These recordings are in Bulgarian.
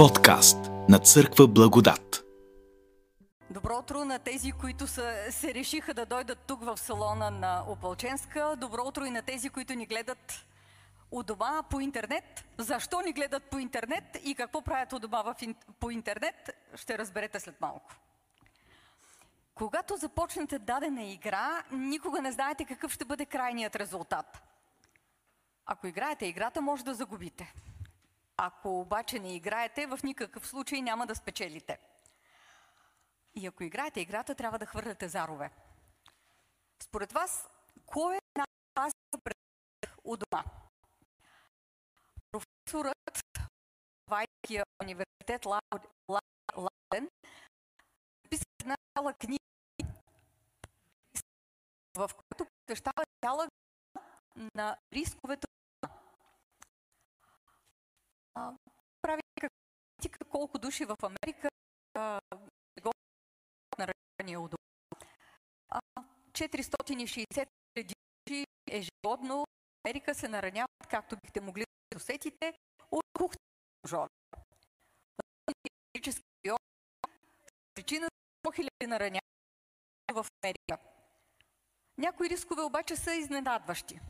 Подкаст на Църква Благодат. Добро утро на тези, които са, се решиха да дойдат тук в салона на Опалченска. Добро утро и на тези, които ни гледат у дома по интернет. Защо ни гледат по интернет и какво правят у дома в, по интернет, ще разберете след малко. Когато започнете дадена игра, никога не знаете какъв ще бъде крайният резултат. Ако играете играта, може да загубите. Ако обаче не играете, в никакъв случай няма да спечелите. И ако играете играта, трябва да хвърляте зарове. Според вас, кой е най-опасният пред у дома? Професорът Вайкия университет Ладен написа една цяла книга, в която посвещава цяла на рисковете прави критика колко души в Америка го наранения от 460 хиляди души ежегодно в Америка се нараняват, както бихте могли да усетите, от кухта пожар. Причина за 100 хиляди наранявания в Америка. Някои рискове обаче са изненадващи.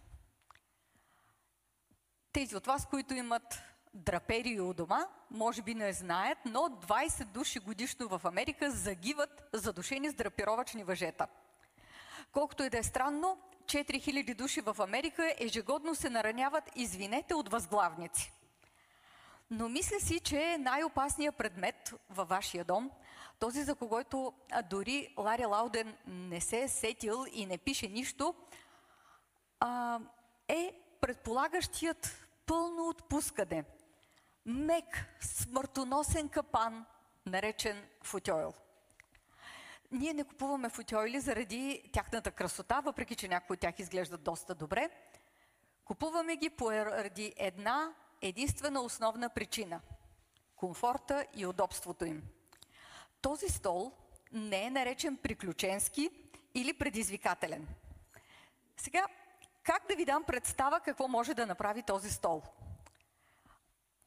Тези от вас, които имат драпери у дома, може би не знаят, но 20 души годишно в Америка загиват задушени с драпировачни въжета. Колкото и да е странно, 4000 души в Америка ежегодно се нараняват, извинете, от възглавници. Но мисля си, че най-опасният предмет във вашия дом, този за когото дори Лари Лауден не се е сетил и не пише нищо, е предполагащият пълно отпускане – мек, смъртоносен капан, наречен футойл. Ние не купуваме футойли заради тяхната красота, въпреки че някои от тях изглеждат доста добре. Купуваме ги поради една единствена основна причина – комфорта и удобството им. Този стол не е наречен приключенски или предизвикателен. Сега, как да ви дам представа какво може да направи този стол –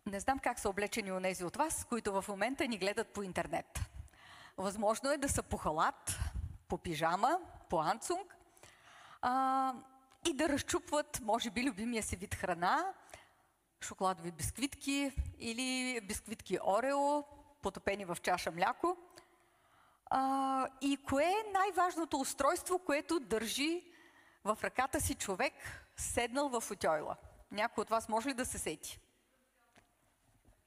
не знам как са облечени у нези от вас, които в момента ни гледат по интернет. Възможно е да са по халат, по пижама, по анцунг а, и да разчупват, може би, любимия си вид храна, шоколадови бисквитки или бисквитки Орео, потопени в чаша мляко. А, и кое е най-важното устройство, което държи в ръката си човек, седнал в отойла? Някой от вас може ли да се сети?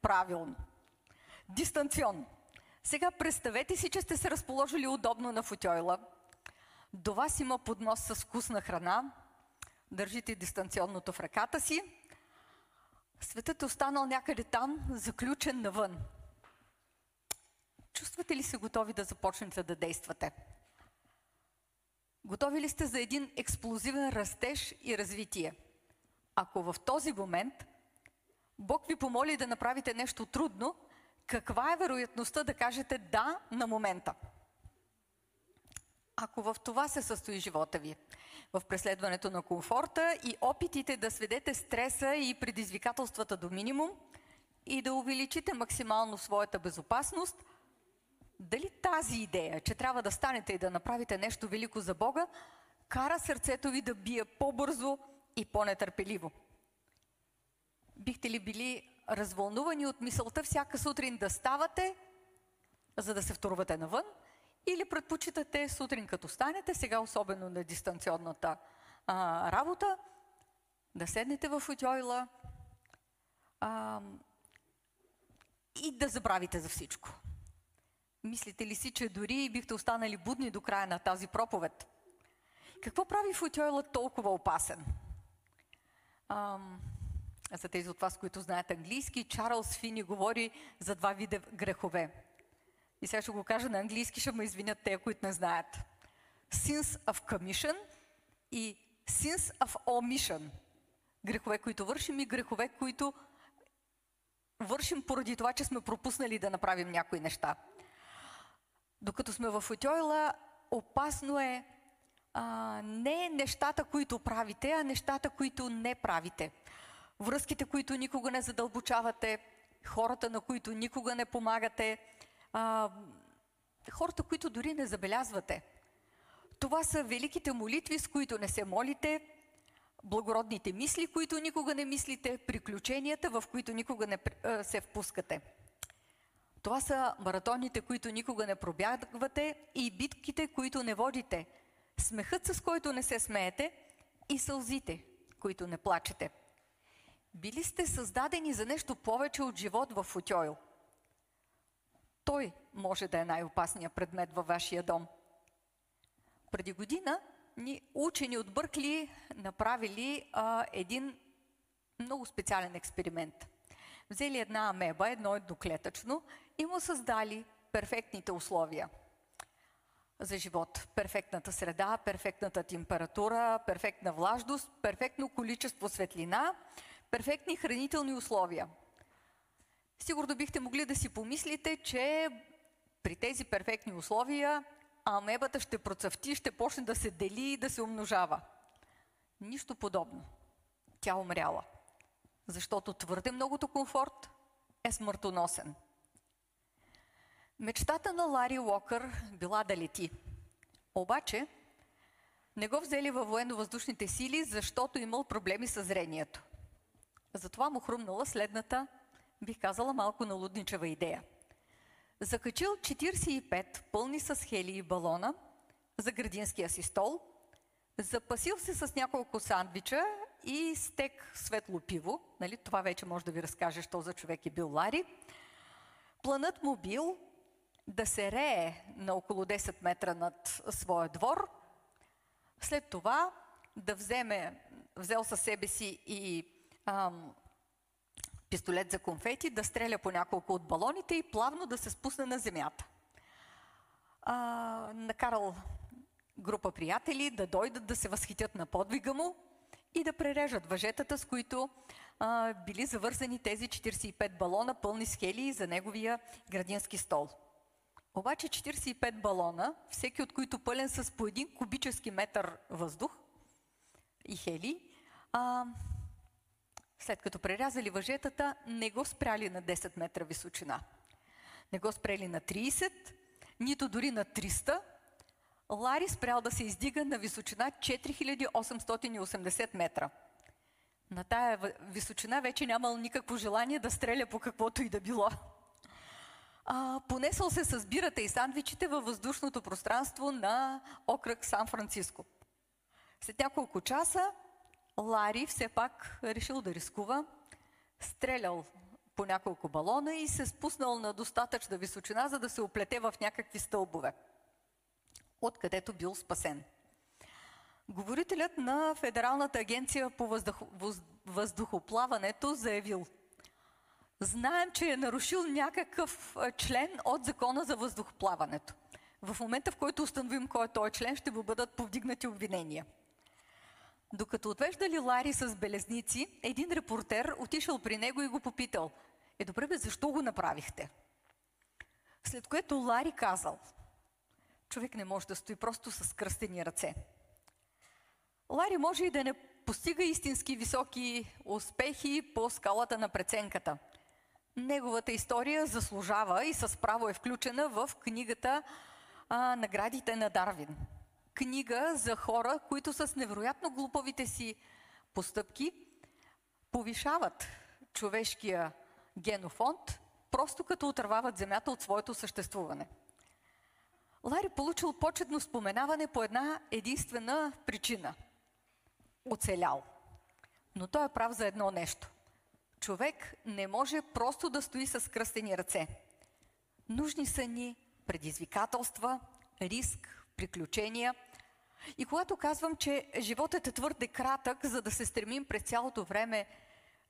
Правилно. Дистанционно. Сега представете си, че сте се разположили удобно на футойла. До вас има поднос с вкусна храна. Държите дистанционното в ръката си. Светът е останал някъде там, заключен навън. Чувствате ли се готови да започнете да действате? Готови ли сте за един експлозивен растеж и развитие? Ако в този момент Ви помоли да направите нещо трудно, каква е вероятността да кажете да на момента? Ако в това се състои живота ви, в преследването на комфорта и опитите да сведете стреса и предизвикателствата до минимум и да увеличите максимално своята безопасност, дали тази идея, че трябва да станете и да направите нещо велико за Бога, кара сърцето ви да бие по-бързо и по-нетърпеливо? Бихте ли били развълнувани от мисълта всяка сутрин да ставате, за да се втурвате навън, или предпочитате сутрин като станете, сега особено на дистанционната а, работа, да седнете в отойла а, и да забравите за всичко. Мислите ли си, че дори бихте останали будни до края на тази проповед? Какво прави футойла толкова опасен? Ам, за тези от вас, които знаят английски, Чарлз Фини говори за два вида грехове. И сега ще го кажа на английски, ще ме извинят те, които не знаят. Sins of commission и sins of omission. Грехове, които вършим и грехове, които вършим поради това, че сме пропуснали да направим някои неща. Докато сме в отойла, опасно е а, не нещата, които правите, а нещата, които не правите връзките, които никога не задълбочавате, хората, на които никога не помагате, а, хората, които дори не забелязвате. Това са великите молитви, с които не се молите, благородните мисли, които никога не мислите, приключенията, в които никога не се впускате. Това са маратоните, които никога не пробягвате и битките, които не водите. Смехът, с който не се смеете и сълзите, които не плачете. Били сте създадени за нещо повече от живот в футойл. Той може да е най-опасният предмет във вашия дом. Преди година ни учени от Бъркли направили а, един много специален експеримент. Взели една амеба, едно едноклетъчно, и му създали перфектните условия за живот. Перфектната среда, перфектната температура, перфектна влажност, перфектно количество светлина, перфектни хранителни условия. Сигурно бихте могли да си помислите, че при тези перфектни условия амебата ще процъфти, ще почне да се дели и да се умножава. Нищо подобно. Тя умряла. Защото твърде многото комфорт е смъртоносен. Мечтата на Лари Уокър била да лети. Обаче не го взели във военно-въздушните сили, защото имал проблеми с зрението. Затова му хрумнала следната, бих казала, малко налудничева идея. Закачил 45 пълни с хелии балона за градинския си стол, запасил се с няколко сандвича и стек светло пиво, нали, това вече може да ви разкаже, що за човек е бил Лари. Планът му бил да се рее на около 10 метра над своя двор, след това да вземе, взел със себе си и ам, пистолет за конфети, да стреля по няколко от балоните и плавно да се спусне на земята. А, накарал група приятели да дойдат да се възхитят на подвига му и да прережат въжетата, с които а, били завързани тези 45 балона, пълни с хелии за неговия градински стол. Обаче 45 балона, всеки от които пълен с по един кубически метър въздух и хели, а, след като прерязали въжетата, не го спряли на 10 метра височина. Не го спрели на 30, нито дори на 300. Лари спрял да се издига на височина 4880 метра. На тая височина вече нямал никакво желание да стреля по каквото и да било а, понесъл се с бирата и сандвичите във въздушното пространство на окръг Сан-Франциско. След няколко часа Лари все пак решил да рискува, стрелял по няколко балона и се спуснал на достатъчна височина, за да се оплете в някакви стълбове, откъдето бил спасен. Говорителят на Федералната агенция по въздух... въздухоплаването заявил – знаем, че е нарушил някакъв член от закона за въздухоплаването. В момента, в който установим кой е този член, ще му бъдат повдигнати обвинения. Докато отвеждали Лари с белезници, един репортер отишъл при него и го попитал, е добре бе, защо го направихте? След което Лари казал, човек не може да стои просто с кръстени ръце. Лари може и да не постига истински високи успехи по скалата на преценката – Неговата история заслужава и с право е включена в книгата а, Наградите на Дарвин. Книга за хора, които с невероятно глупавите си постъпки повишават човешкия генофонд, просто като отървават земята от своето съществуване. Лари получил почетно споменаване по една единствена причина – оцелял. Но той е прав за едно нещо човек не може просто да стои с кръстени ръце. Нужни са ни предизвикателства, риск, приключения. И когато казвам, че животът е твърде кратък, за да се стремим през цялото време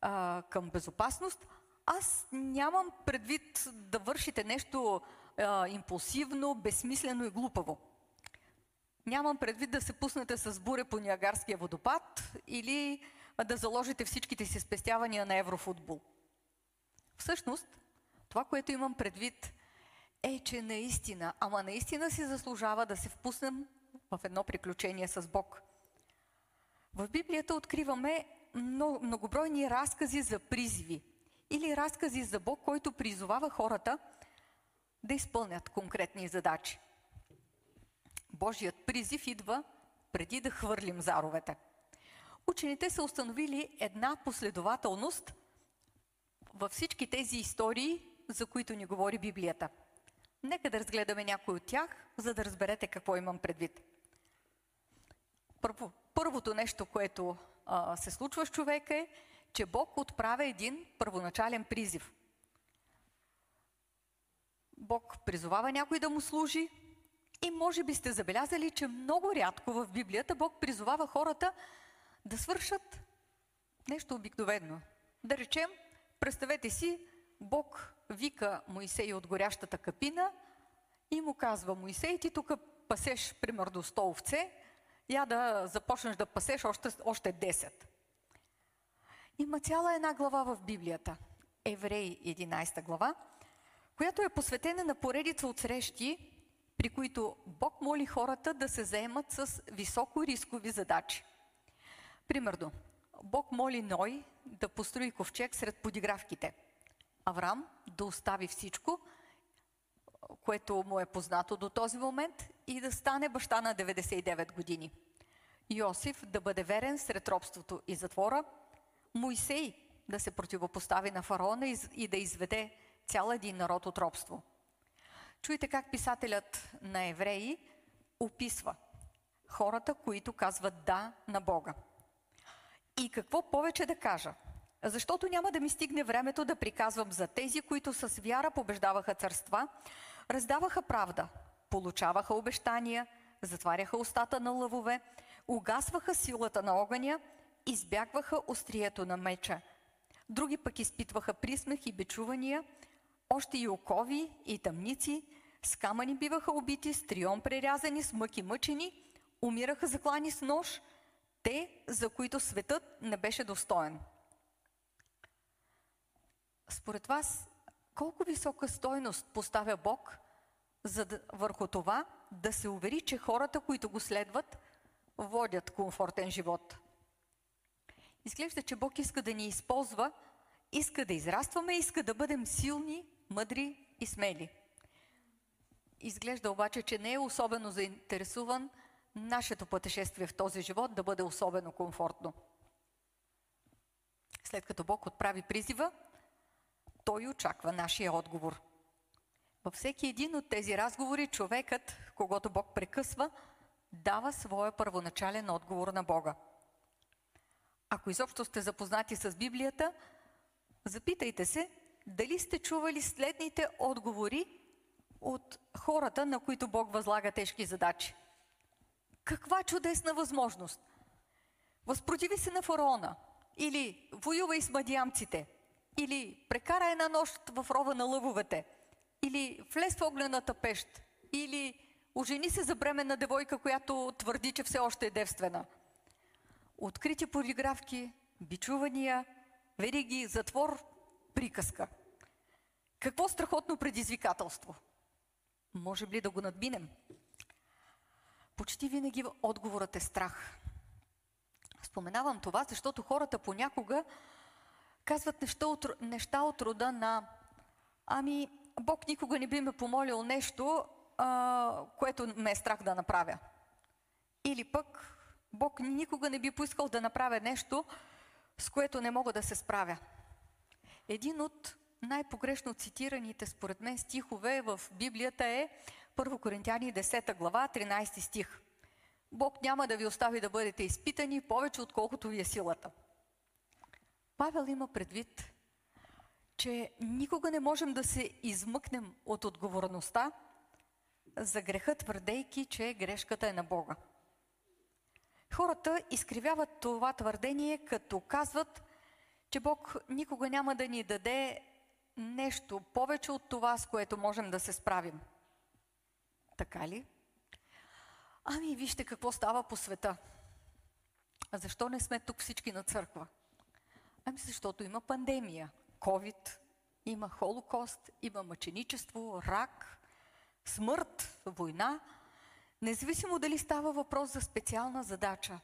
а, към безопасност, аз нямам предвид да вършите нещо а, импулсивно, безсмислено и глупаво. Нямам предвид да се пуснете с буря по Ниагарския водопад или да заложите всичките си спестявания на еврофутбол. Всъщност, това, което имам предвид, е, че наистина, ама наистина си заслужава да се впуснем в едно приключение с Бог. В Библията откриваме многобройни разкази за призиви или разкази за Бог, който призовава хората да изпълнят конкретни задачи. Божият призив идва преди да хвърлим заровете. Учените са установили една последователност във всички тези истории, за които ни говори Библията. Нека да разгледаме някой от тях, за да разберете какво имам предвид. Първо, първото нещо, което а, се случва с човека е, че Бог отправя един първоначален призив. Бог призовава някой да му служи и може би сте забелязали, че много рядко в Библията Бог призовава хората да свършат нещо обикновено. Да речем, представете си, Бог вика Моисей от горящата капина и му казва, Моисей, ти тук пасеш примерно 100 овце, я да започнеш да пасеш още, още 10. Има цяла една глава в Библията, Евреи 11 глава, която е посветена на поредица от срещи, при които Бог моли хората да се заемат с високо рискови задачи. Примерно, Бог моли Ной да построи ковчег сред подигравките. Авраам да остави всичко, което му е познато до този момент и да стане баща на 99 години. Йосиф да бъде верен сред робството и затвора. Моисей да се противопостави на фараона и да изведе цял един народ от робство. Чуйте как писателят на евреи описва хората, които казват да на Бога. И какво повече да кажа? Защото няма да ми стигне времето да приказвам за тези, които с вяра побеждаваха царства, раздаваха правда, получаваха обещания, затваряха устата на лъвове, угасваха силата на огъня, избягваха острието на меча. Други пък изпитваха присмех и бечувания, още и окови и тъмници, с камъни биваха убити, с трион прерязани, с мъки мъчени, умираха заклани с нож, те, за които светът не беше достоен. Според вас, колко висока стойност поставя Бог за да, върху това да се увери, че хората, които го следват, водят комфортен живот? Изглежда, че Бог иска да ни използва, иска да израстваме, иска да бъдем силни, мъдри и смели. Изглежда обаче, че не е особено заинтересуван нашето пътешествие в този живот да бъде особено комфортно. След като Бог отправи призива, той очаква нашия отговор. Във всеки един от тези разговори човекът, когато Бог прекъсва, дава своя първоначален отговор на Бога. Ако изобщо сте запознати с Библията, запитайте се дали сте чували следните отговори от хората, на които Бог възлага тежки задачи. Каква чудесна възможност! Възпротиви се на фараона, или воювай с мадиамците, или прекара една нощ в рова на лъвовете, или влез в огнената пещ, или ожени се за бременна девойка, която твърди, че все още е девствена. Открити полиграфки, бичувания, вериги, затвор, приказка. Какво страхотно предизвикателство! Може ли да го надминем? Почти винаги отговорът е страх. Споменавам това, защото хората понякога казват неща от, неща от рода на ами, Бог никога не би ме помолил нещо, а, което ме е страх да направя. Или пък Бог никога не би поискал да направя нещо, с което не мога да се справя. Един от най-погрешно цитираните според мен стихове в Библията е 1 Коринтияни 10 глава, 13 стих. Бог няма да ви остави да бъдете изпитани повече, отколкото ви е силата. Павел има предвид, че никога не можем да се измъкнем от отговорността за греха, твърдейки, че грешката е на Бога. Хората изкривяват това твърдение, като казват, че Бог никога няма да ни даде нещо повече от това, с което можем да се справим. Така ли? Ами, вижте какво става по света. А защо не сме тук всички на църква? Ами, защото има пандемия, COVID, има холокост, има мъченичество, рак, смърт, война. Независимо дали става въпрос за специална задача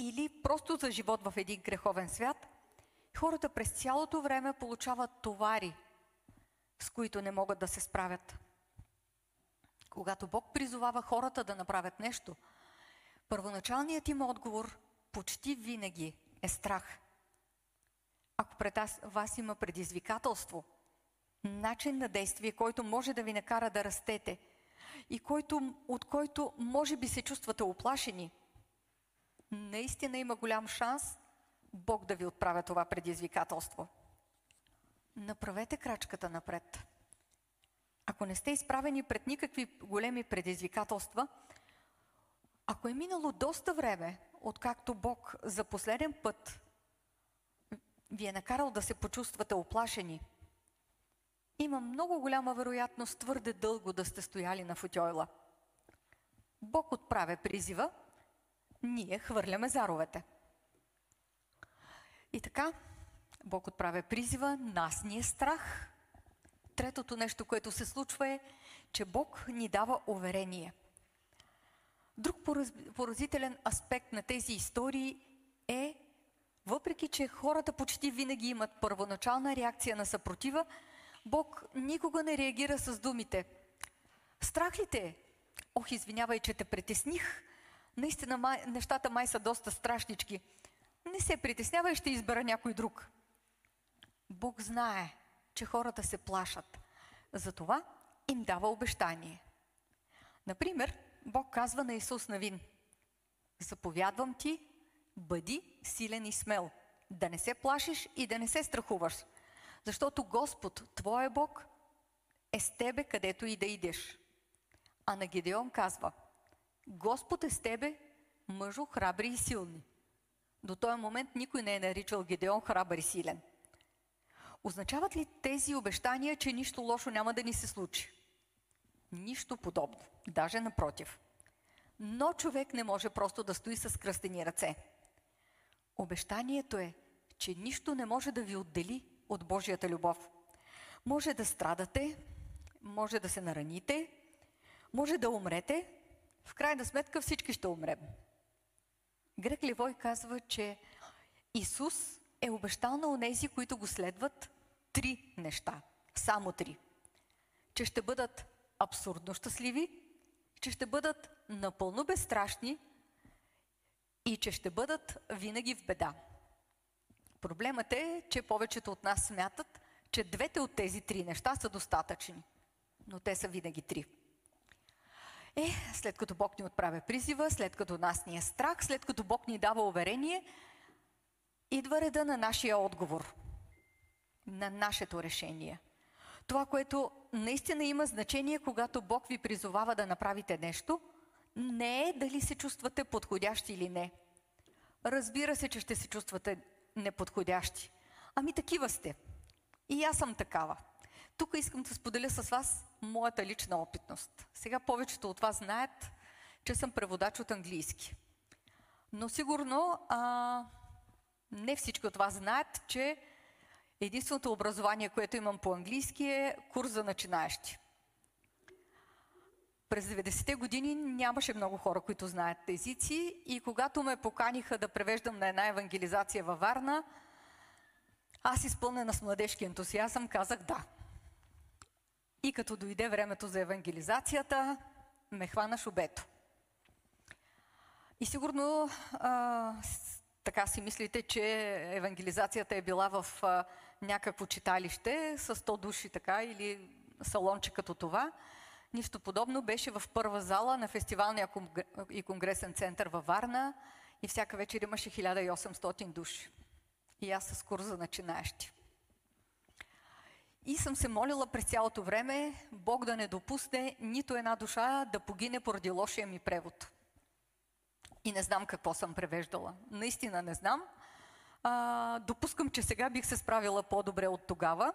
или просто за живот в един греховен свят, хората през цялото време получават товари, с които не могат да се справят. Когато Бог призовава хората да направят нещо, първоначалният им отговор почти винаги е страх. Ако пред вас има предизвикателство, начин на действие, който може да ви накара да растете и който, от който може би се чувствате оплашени, наистина има голям шанс Бог да ви отправя това предизвикателство. Направете крачката напред. Ако не сте изправени пред никакви големи предизвикателства, ако е минало доста време, откакто Бог за последен път ви е накарал да се почувствате оплашени, има много голяма вероятност твърде дълго да сте стояли на футойла. Бог отправя призива, ние хвърляме заровете. И така, Бог отправя призива, нас ни е страх. Третото нещо, което се случва е, че Бог ни дава уверение. Друг поразителен аспект на тези истории въпреки че хората почти винаги имат първоначална реакция на съпротива, Бог никога не реагира с думите. Страх ли те? Ох, извинявай, че те притесних. Наистина май, нещата май са доста страшнички. Не се притеснявай, ще избера някой друг. Бог знае, че хората се плашат. Затова им дава обещание. Например, Бог казва на Исус Навин, заповядвам ти, бъди силен и смел, да не се плашиш и да не се страхуваш, защото Господ, Твоя Бог, е с тебе където и да идеш. А на Гедеон казва, Господ е с тебе, мъжо, храбри и силни. До този момент никой не е наричал Гедеон храбър и силен. Означават ли тези обещания, че нищо лошо няма да ни се случи? Нищо подобно. Даже напротив. Но човек не може просто да стои с кръстени ръце. Обещанието е, че нищо не може да ви отдели от Божията любов. Може да страдате, може да се нараните, може да умрете. В крайна сметка всички ще умрем. Грек Левой казва, че Исус е обещал на онези, които го следват, три неща. Само три. Че ще бъдат абсурдно щастливи, че ще бъдат напълно безстрашни и че ще бъдат винаги в беда. Проблемът е, че повечето от нас смятат, че двете от тези три неща са достатъчни, но те са винаги три. Е, след като Бог ни отправя призива, след като нас ни е страх, след като Бог ни дава уверение, идва реда на нашия отговор, на нашето решение. Това, което наистина има значение, когато Бог ви призовава да направите нещо, не е дали се чувствате подходящи или не. Разбира се, че ще се чувствате неподходящи. Ами такива сте. И аз съм такава. Тук искам да споделя с вас моята лична опитност. Сега повечето от вас знаят, че съм преводач от английски. Но сигурно а, не всички от вас знаят, че единственото образование, което имам по английски е курс за начинаещи. През 90-те години нямаше много хора, които знаят езици и когато ме поканиха да превеждам на една евангелизация във Варна, аз изпълнена с младежки ентусиазъм казах да. И като дойде времето за евангелизацията, ме хвана шубето. И сигурно а, така си мислите, че евангелизацията е била в а, някакво читалище с 100 души така или салонче като това. Нищо подобно беше в първа зала на фестивалния и конгресен център във Варна и всяка вечер имаше 1800 души. И аз с курс за начинаещи. И съм се молила през цялото време Бог да не допусне нито една душа да погине поради лошия ми превод. И не знам какво съм превеждала. Наистина не знам. А, допускам, че сега бих се справила по-добре от тогава.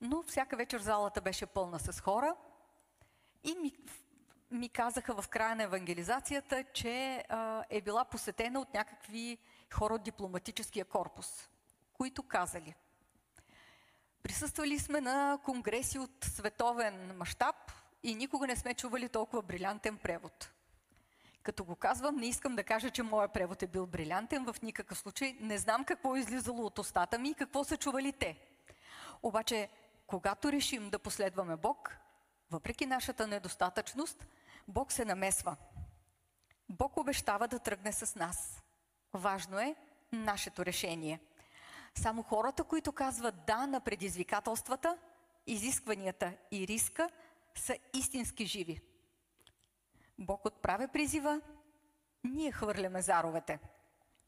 Но всяка вечер залата беше пълна с хора. И ми, ми казаха в края на евангелизацията, че а, е била посетена от някакви хора от дипломатическия корпус, които казали – Присъствали сме на конгреси от световен мащаб и никога не сме чували толкова брилянтен превод. Като го казвам, не искам да кажа, че моят превод е бил брилянтен, в никакъв случай. Не знам какво е излизало от устата ми и какво са чували те. Обаче, когато решим да последваме Бог, въпреки нашата недостатъчност, Бог се намесва. Бог обещава да тръгне с нас. Важно е нашето решение. Само хората, които казват да на предизвикателствата, изискванията и риска, са истински живи. Бог отправя призива, ние хвърляме заровете.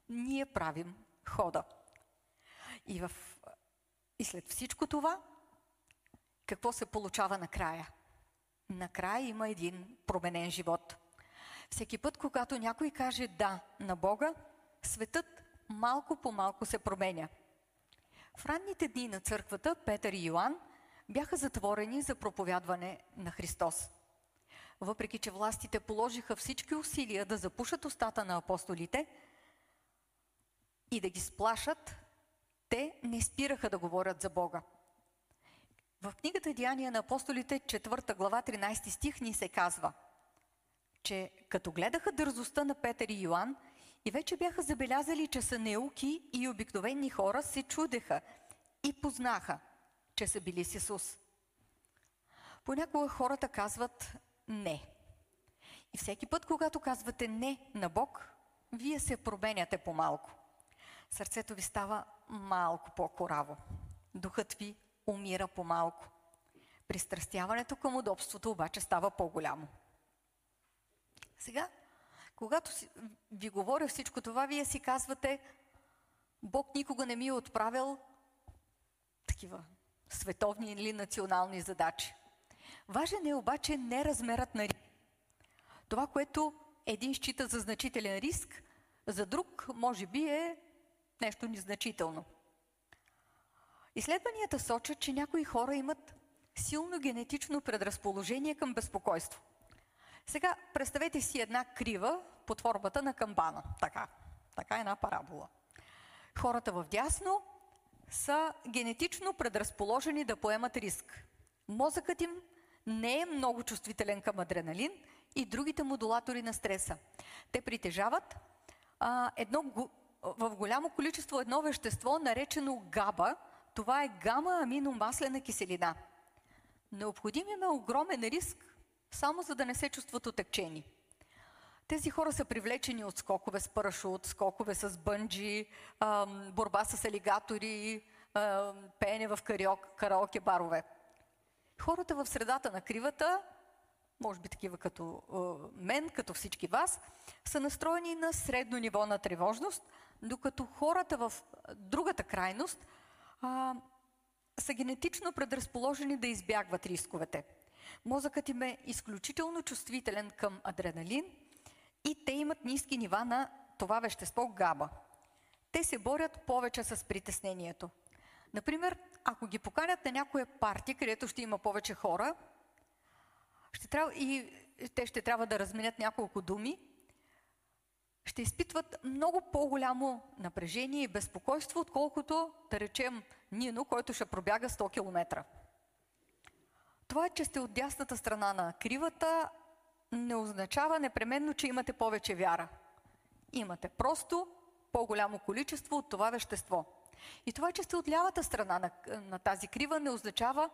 Ние правим хода. И, в... и след всичко това, какво се получава накрая? Накрая има един променен живот. Всеки път, когато някой каже да на Бога, светът малко по малко се променя. В ранните дни на църквата Петър и Йоанн бяха затворени за проповядване на Христос. Въпреки, че властите положиха всички усилия да запушат устата на апостолите и да ги сплашат, те не спираха да говорят за Бога. В книгата Деяния на апостолите, 4 глава, 13 стих ни се казва, че като гледаха дързостта на Петър и Йоанн и вече бяха забелязали, че са неуки и обикновени хора, се чудеха и познаха, че са били с Исус. Понякога хората казват не. И всеки път, когато казвате не на Бог, вие се променяте по-малко. Сърцето ви става малко по-кораво. Духът ви умира по-малко. Пристрастяването към удобството обаче става по-голямо. Сега, когато ви говоря всичко това, вие си казвате, Бог никога не ми е отправил такива световни или национални задачи. Важен е обаче не размерът на риск. Това, което един счита за значителен риск, за друг може би е нещо незначително. Изследванията сочат, че някои хора имат силно генетично предразположение към безпокойство. Сега представете си една крива под формата на камбана. Така. Така е една парабола. Хората в дясно са генетично предразположени да поемат риск. Мозъкът им не е много чувствителен към адреналин и другите модулатори на стреса. Те притежават а, едно, в голямо количество едно вещество, наречено габа. Това е гама аминомаслена киселина. Необходим им е огромен риск, само за да не се чувстват отекчени. Тези хора са привлечени от скокове с парашут, скокове с бънджи, борба с алигатори, пеене в караоке барове. Хората в средата на кривата, може би такива като мен, като всички вас, са настроени на средно ниво на тревожност, докато хората в другата крайност а, са генетично предразположени да избягват рисковете. Мозъкът им е изключително чувствителен към адреналин и те имат ниски нива на това вещество габа. Те се борят повече с притеснението. Например, ако ги поканят на някоя партия, където ще има повече хора, ще трябва, и те ще трябва да разменят няколко думи, ще изпитват много по-голямо напрежение и безпокойство, отколкото, да речем, Нино, който ще пробяга 100 км. Това, че сте от дясната страна на кривата, не означава непременно, че имате повече вяра. Имате просто по-голямо количество от това вещество – и това, че сте от лявата страна на, на тази крива, не означава,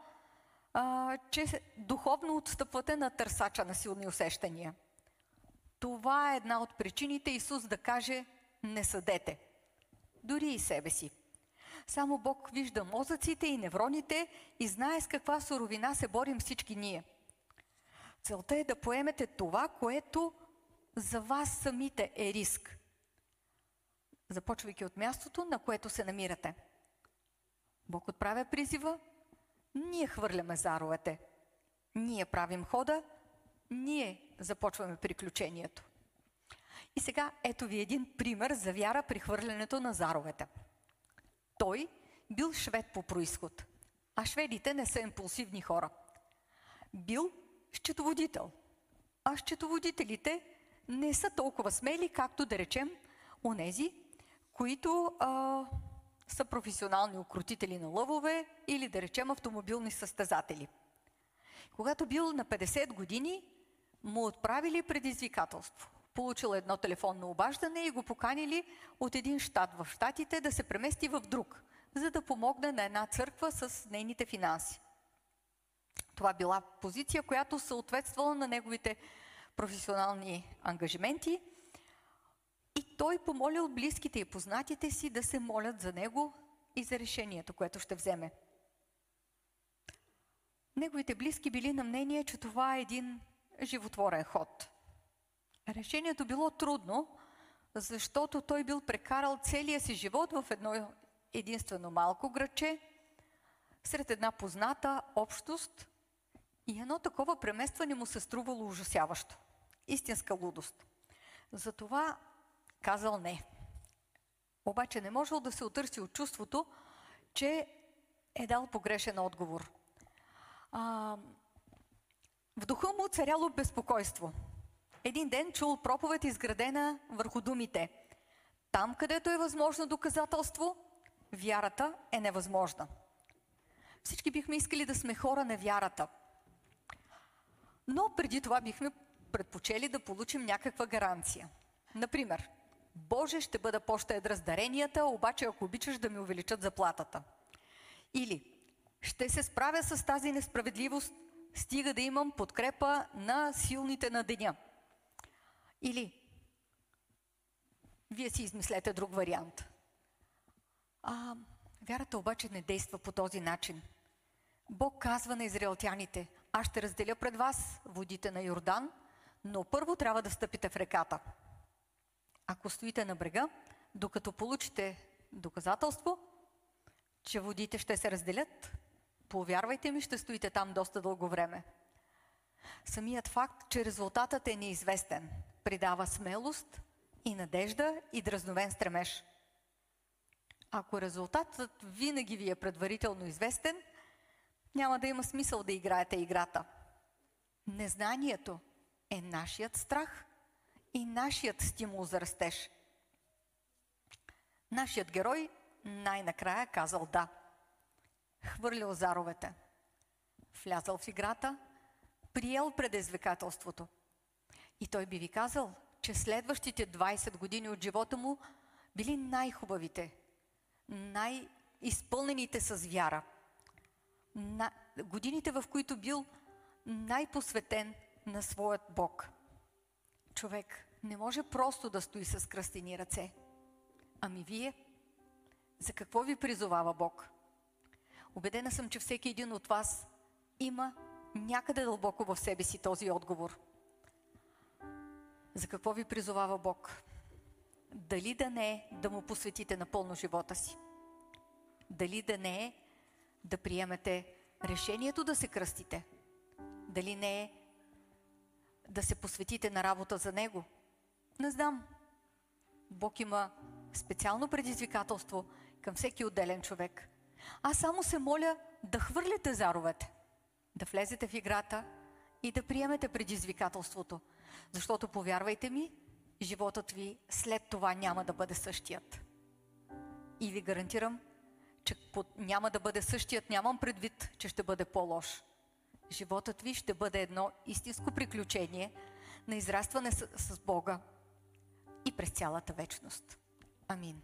а, че духовно отстъпвате на търсача на силни усещания. Това е една от причините Исус да каже не съдете. Дори и себе си. Само Бог вижда мозъците и невроните и знае с каква суровина се борим всички ние. Целта е да поемете това, което за вас самите е риск започвайки от мястото, на което се намирате. Бог отправя призива, ние хвърляме заровете, ние правим хода, ние започваме приключението. И сега ето ви един пример за вяра при хвърлянето на заровете. Той бил швед по происход, а шведите не са импулсивни хора. Бил счетоводител, а счетоводителите не са толкова смели, както да речем, онези, които а, са професионални укротители на лъвове или да речем автомобилни състезатели. Когато бил на 50 години, му отправили предизвикателство. получил едно телефонно обаждане и го поканили от един щат в щатите да се премести в друг, за да помогне на една църква с нейните финанси. Това била позиция, която съответствала на неговите професионални ангажименти и той помолил близките и познатите си да се молят за него и за решението, което ще вземе. Неговите близки били на мнение, че това е един животворен ход. Решението било трудно, защото той бил прекарал целия си живот в едно единствено малко градче, сред една позната общност и едно такова преместване му се струвало ужасяващо. Истинска лудост. Затова казал не. Обаче не можел да се отърси от чувството, че е дал погрешен отговор. А, в духа му царяло безпокойство. Един ден чул проповед изградена върху думите. Там, където е възможно доказателство, вярата е невъзможна. Всички бихме искали да сме хора на вярата. Но преди това бихме предпочели да получим някаква гаранция. Например, Боже, ще бъда по-щедра с даренията, обаче ако обичаш да ми увеличат заплатата. Или ще се справя с тази несправедливост, стига да имам подкрепа на силните на деня. Или вие си измислете друг вариант. А, вярата обаче не действа по този начин. Бог казва на израелтяните, аз ще разделя пред вас водите на Йордан, но първо трябва да стъпите в реката. Ако стоите на брега, докато получите доказателство, че водите ще се разделят, повярвайте ми, ще стоите там доста дълго време. Самият факт, че резултатът е неизвестен, придава смелост и надежда и дразновен стремеж. Ако резултатът винаги ви е предварително известен, няма да има смисъл да играете играта. Незнанието е нашият страх и нашият стимул за растеж. Нашият герой най-накрая казал да. Хвърлил заровете. Влязал в играта, приел предизвикателството. И той би ви казал, че следващите 20 години от живота му били най-хубавите, най-изпълнените с вяра. На... Годините, в които бил най-посветен на своят Бог. Човек не може просто да стои с кръстени ръце. Ами вие? За какво ви призовава Бог? Обедена съм, че всеки един от вас има някъде дълбоко в себе си този отговор. За какво ви призовава Бог? Дали да не е да му посветите напълно живота си? Дали да не е да приемете решението да се кръстите? Дали не е да се посветите на работа за Него? Не знам. Бог има специално предизвикателство към всеки отделен човек. Аз само се моля да хвърляте заровете, да влезете в играта и да приемете предизвикателството. Защото, повярвайте ми, животът ви след това няма да бъде същият. И ви гарантирам, че няма да бъде същият, нямам предвид, че ще бъде по-лош. Животът ви ще бъде едно истинско приключение на израстване с, с Бога и през цялата вечност. Амин.